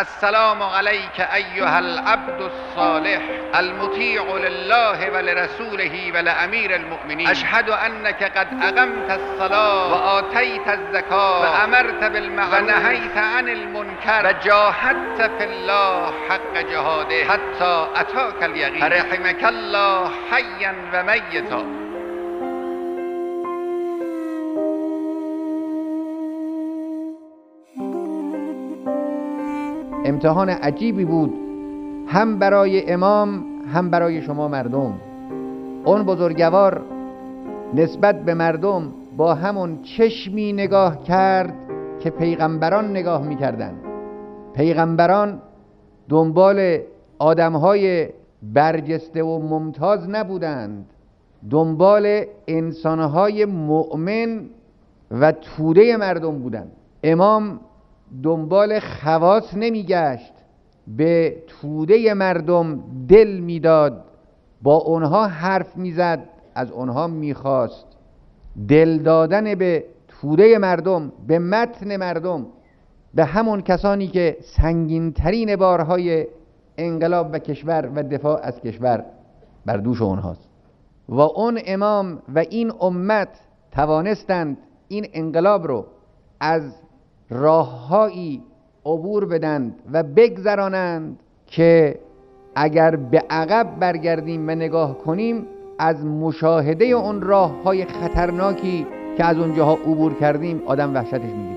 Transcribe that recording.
السلام عليك أيها العبد الصالح المطيع لله ولرسوله ولأمير المؤمنين. أشهد أنك قد أقمت الصلاة وآتيت الزكاة وأمرت بالمعروف ونهيت عن المنكر وجاهدت في الله حق جهاده حتى أتاك اليقين. فرحمك الله حيا وميتا. امتحان عجیبی بود. هم برای امام هم برای شما مردم. اون بزرگوار نسبت به مردم با همون چشمی نگاه کرد که پیغمبران نگاه می‌کردند. پیغمبران دنبال آدمهای برجسته و ممتاز نبودند. دنبال انسانهای مؤمن و توده مردم بودند. امام دنبال خواص نمیگشت. به توده مردم دل می‌داد. با اونها حرف می‌زد از اونها می‌خواست. دل دادن به توده مردم به متن مردم به همون کسانی که سنگینترین بارهای انقلاب و کشور و دفاع از کشور بر دوش اونهاست و اون امام و این امت توانستند این انقلاب رو از راههایی عبور بدند و بگذرانند که اگر به عقب برگردیم و نگاه کنیم از مشاهده اون راه های خطرناکی که از اونجاها عبور کردیم آدم وحشتش می‌گیره.